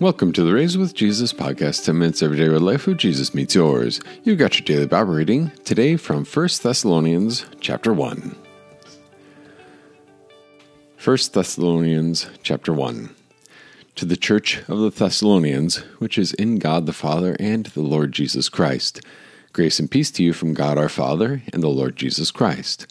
Welcome to the Raised with Jesus podcast, 10 minutes every day where life of Jesus meets yours. You've got your daily Bible reading today from 1 Thessalonians chapter 1. 1 Thessalonians chapter 1. To the church of the Thessalonians, which is in God the Father and the Lord Jesus Christ, grace and peace to you from God our Father and the Lord Jesus Christ.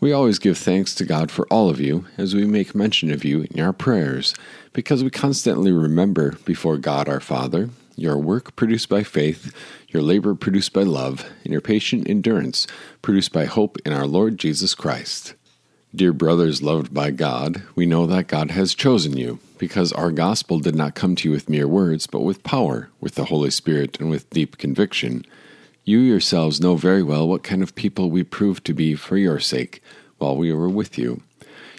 We always give thanks to God for all of you as we make mention of you in our prayers, because we constantly remember before God our Father your work produced by faith, your labor produced by love, and your patient endurance produced by hope in our Lord Jesus Christ. Dear brothers loved by God, we know that God has chosen you, because our gospel did not come to you with mere words, but with power, with the Holy Spirit, and with deep conviction. You yourselves know very well what kind of people we proved to be for your sake while we were with you.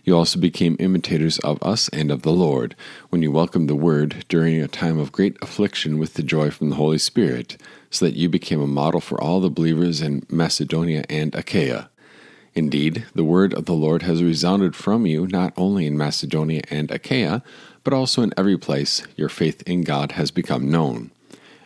You also became imitators of us and of the Lord when you welcomed the word during a time of great affliction with the joy from the Holy Spirit, so that you became a model for all the believers in Macedonia and Achaia. Indeed, the word of the Lord has resounded from you not only in Macedonia and Achaia, but also in every place your faith in God has become known.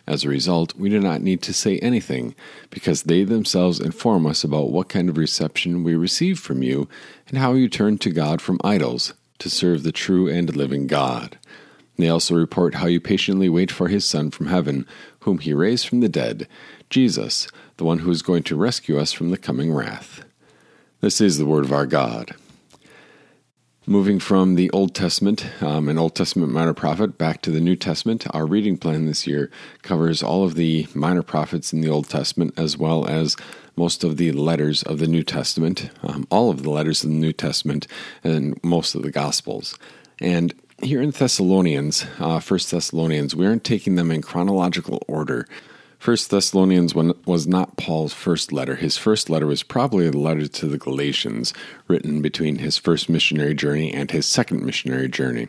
As a result, we do not need to say anything, because they themselves inform us about what kind of reception we receive from you and how you turn to God from idols to serve the true and living God. They also report how you patiently wait for his Son from heaven, whom he raised from the dead, Jesus, the one who is going to rescue us from the coming wrath. This is the word of our God. Moving from the Old Testament, um, an Old Testament minor prophet, back to the New Testament, our reading plan this year covers all of the minor prophets in the Old Testament as well as most of the letters of the New Testament, um, all of the letters of the New Testament, and most of the Gospels. And here in Thessalonians, uh, First Thessalonians, we aren't taking them in chronological order. First Thessalonians was not Paul's first letter. His first letter was probably a letter to the Galatians, written between his first missionary journey and his second missionary journey.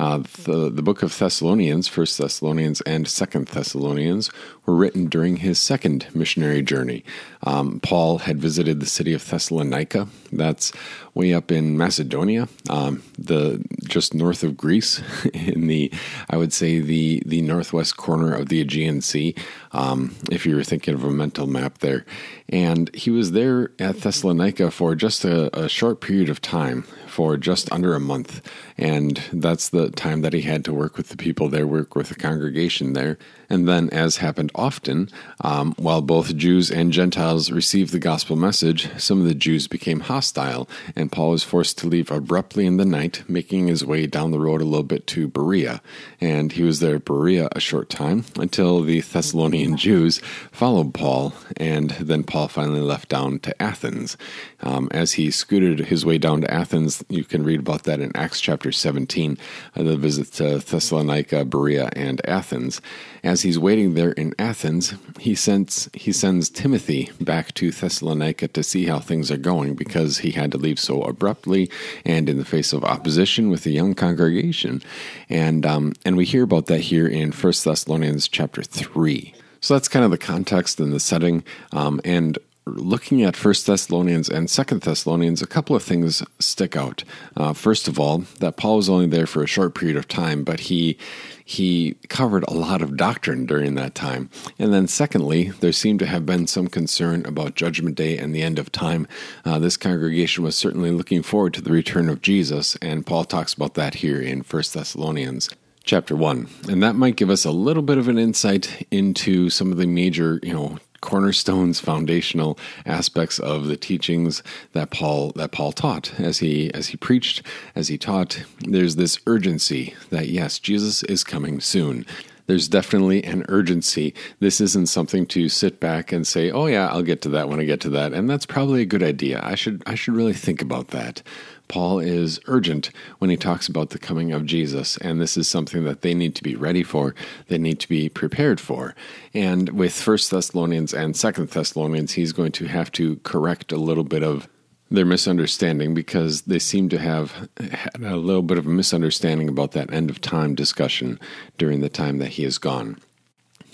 Uh, the, the book of Thessalonians, First Thessalonians and Second Thessalonians, were written during his second missionary journey. Um, Paul had visited the city of Thessalonica. That's way up in Macedonia, um, the just north of Greece, in the I would say the the northwest corner of the Aegean Sea. Um, Um, if you were thinking of a mental map there, and he was there at Thessalonica for just a, a short period of time for just under a month. And that's the time that he had to work with the people there, work with the congregation there. And then, as happened often, um, while both Jews and Gentiles received the gospel message, some of the Jews became hostile, and Paul was forced to leave abruptly in the night, making his way down the road a little bit to Berea. And he was there at Berea a short time until the Thessalonian Jews followed Paul, and then Paul finally left down to Athens. Um, as he scooted his way down to Athens, you can read about that in Acts chapter 17, uh, the visit to Thessalonica, Berea, and Athens. As he's waiting there in Athens, he sends he sends Timothy back to Thessalonica to see how things are going because he had to leave so abruptly and in the face of opposition with a young congregation. And um, and we hear about that here in First Thessalonians chapter three. So that's kind of the context and the setting. Um, and looking at First Thessalonians and Second Thessalonians, a couple of things stick out. Uh, first of all, that Paul was only there for a short period of time, but he he covered a lot of doctrine during that time. And then, secondly, there seemed to have been some concern about Judgment Day and the end of time. Uh, this congregation was certainly looking forward to the return of Jesus, and Paul talks about that here in First Thessalonians chapter 1 and that might give us a little bit of an insight into some of the major you know cornerstones, foundational aspects of the teachings that Paul that Paul taught as he as he preached, as he taught. There's this urgency that yes, Jesus is coming soon there's definitely an urgency. This isn't something to sit back and say, "Oh yeah, I'll get to that when I get to that." And that's probably a good idea. I should I should really think about that. Paul is urgent when he talks about the coming of Jesus, and this is something that they need to be ready for, they need to be prepared for. And with First Thessalonians and Second Thessalonians, he's going to have to correct a little bit of their misunderstanding because they seem to have had a little bit of a misunderstanding about that end of time discussion during the time that he is gone.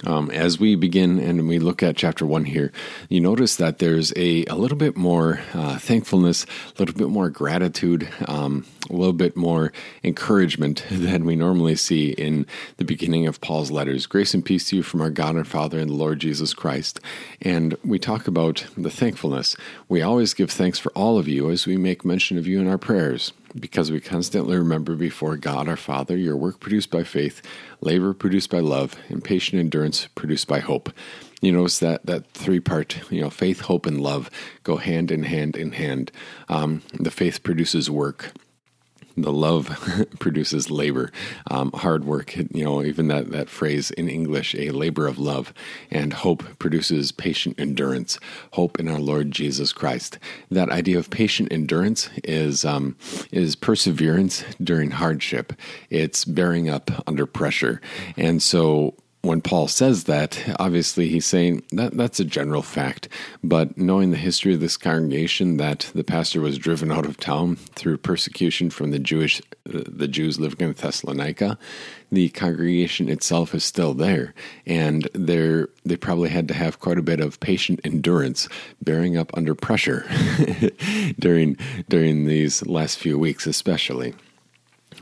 Um, as we begin and we look at chapter one here, you notice that there's a, a little bit more uh, thankfulness, a little bit more gratitude, um, a little bit more encouragement than we normally see in the beginning of Paul's letters. Grace and peace to you from our God and Father and the Lord Jesus Christ. And we talk about the thankfulness. We always give thanks for all of you as we make mention of you in our prayers because we constantly remember before God our Father your work produced by faith, labor produced by love, and patient endurance produced by hope. You notice that that three part, you know, faith, hope, and love go hand in hand in hand. Um, the faith produces work the love produces labor, um, hard work. You know, even that that phrase in English, a labor of love, and hope produces patient endurance. Hope in our Lord Jesus Christ. That idea of patient endurance is um, is perseverance during hardship. It's bearing up under pressure, and so when Paul says that, obviously he's saying that that's a general fact. But knowing the history of this congregation, that the pastor was driven out of town through persecution from the Jewish, the Jews living in Thessalonica, the congregation itself is still there, and they they probably had to have quite a bit of patient endurance, bearing up under pressure during during these last few weeks, especially.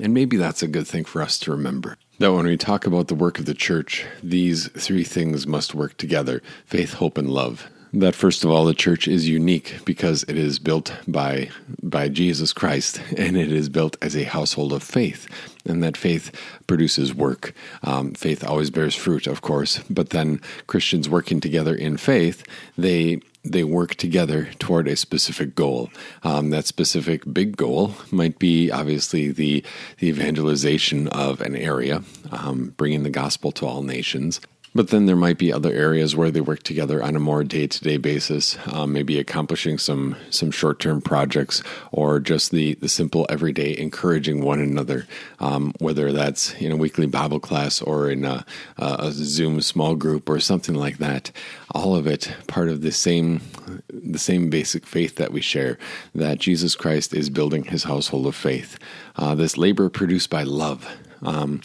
And maybe that's a good thing for us to remember. That when we talk about the work of the church, these three things must work together faith, hope, and love. That first of all, the church is unique because it is built by, by Jesus Christ and it is built as a household of faith. And that faith produces work. Um, faith always bears fruit, of course, but then Christians working together in faith, they they work together toward a specific goal. Um, that specific big goal might be obviously the the evangelization of an area, um, bringing the gospel to all nations. But then there might be other areas where they work together on a more day to day basis, um, maybe accomplishing some some short term projects or just the the simple everyday encouraging one another, um, whether that's in a weekly Bible class or in a, a Zoom small group or something like that. All of it part of the same the same basic faith that we share that Jesus Christ is building His household of faith. Uh, this labor produced by love. Um,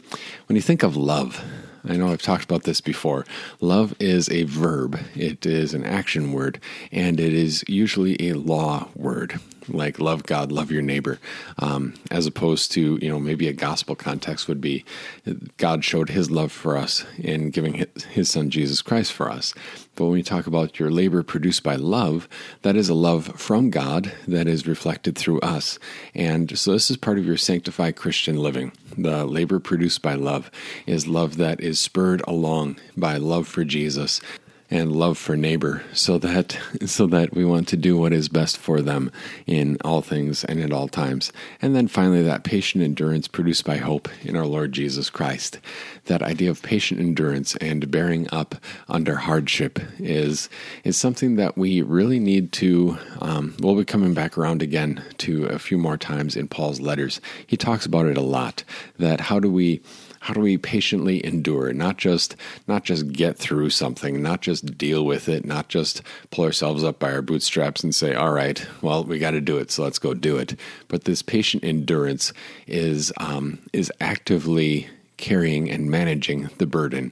when you think of love, I know I've talked about this before. Love is a verb, it is an action word, and it is usually a law word like love God, love your neighbor, um, as opposed to you know maybe a gospel context would be God showed His love for us in giving His, Son Jesus Christ for us. But when we talk about your labor produced by love, that is a love from God that is reflected through us, and so this is part of your sanctified Christian living. The labor produced by love is love that is spurred along by love for Jesus and love for neighbor so that so that we want to do what is best for them in all things and at all times. And then finally that patient endurance produced by hope in our lord jesus christ. That idea of patient endurance and bearing up under hardship is is something that we really need to um, we'll be coming back around again to a few more times in paul's letters. He talks about it a lot that how do we how do we patiently endure? Not just not just get through something not just deal with it not just pull ourselves up by our bootstraps and say all right well we got to do it so let's go do it. But this patient endurance is um, is actively carrying and managing the burden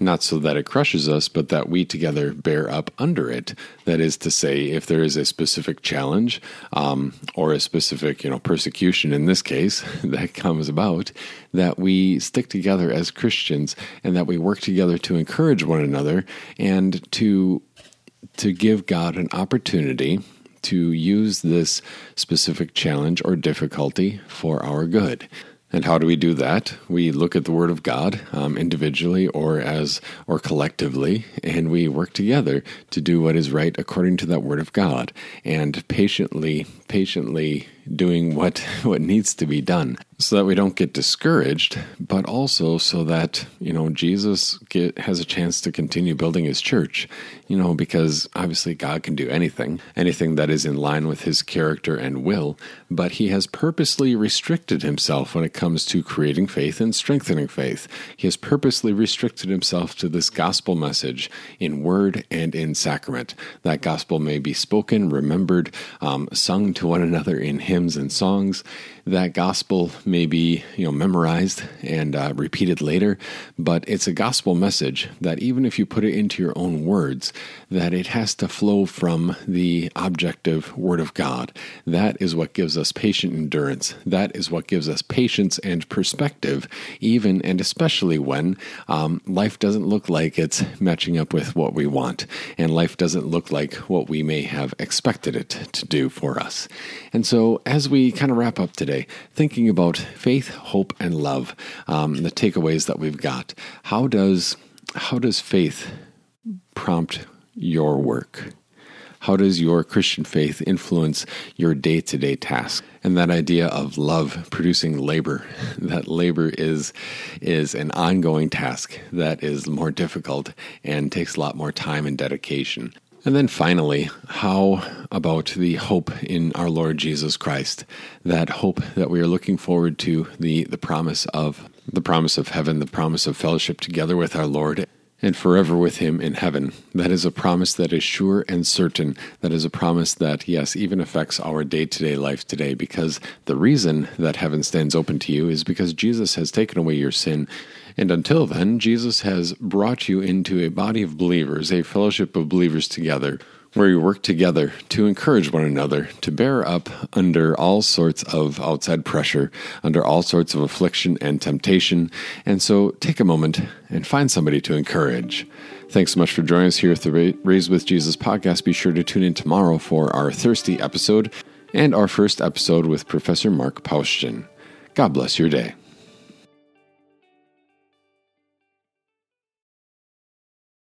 not so that it crushes us, but that we together bear up under it. That is to say, if there is a specific challenge um, or a specific, you know, persecution in this case that comes about, that we stick together as Christians and that we work together to encourage one another and to to give God an opportunity to use this specific challenge or difficulty for our good. And how do we do that? We look at the Word of God um, individually or as or collectively, and we work together to do what is right according to that Word of God, and patiently, patiently doing what what needs to be done so that we don't get discouraged, but also so that, you know, Jesus get, has a chance to continue building his church, you know, because obviously God can do anything, anything that is in line with his character and will, but he has purposely restricted himself when it comes to creating faith and strengthening faith. He has purposely restricted himself to this gospel message in word and in sacrament. That gospel may be spoken, remembered, um, sung to one another in hymns and songs that gospel may be you know memorized and uh, repeated later, but it's a gospel message that even if you put it into your own words, that it has to flow from the objective Word of God. That is what gives us patient endurance. That is what gives us patience and perspective, even and especially when um, life doesn't look like it's matching up with what we want, and life doesn't look like what we may have expected it to do for us. And so, as we kind of wrap up today, thinking about faith, hope, and love, um, the takeaways that we've got, how does how does faith prompt your work? How does your Christian faith influence your day to day task? And that idea of love producing labor, that labor is, is an ongoing task that is more difficult and takes a lot more time and dedication. And then finally, how about the hope in our Lord Jesus Christ? That hope that we are looking forward to, the, the promise of the promise of heaven, the promise of fellowship together with our Lord and forever with him in heaven. That is a promise that is sure and certain. That is a promise that, yes, even affects our day to day life today, because the reason that heaven stands open to you is because Jesus has taken away your sin. And until then, Jesus has brought you into a body of believers, a fellowship of believers together where you work together to encourage one another, to bear up under all sorts of outside pressure, under all sorts of affliction and temptation. And so take a moment and find somebody to encourage. Thanks so much for joining us here at the Raised with Jesus podcast. Be sure to tune in tomorrow for our Thirsty episode and our first episode with Professor Mark Paustian. God bless your day.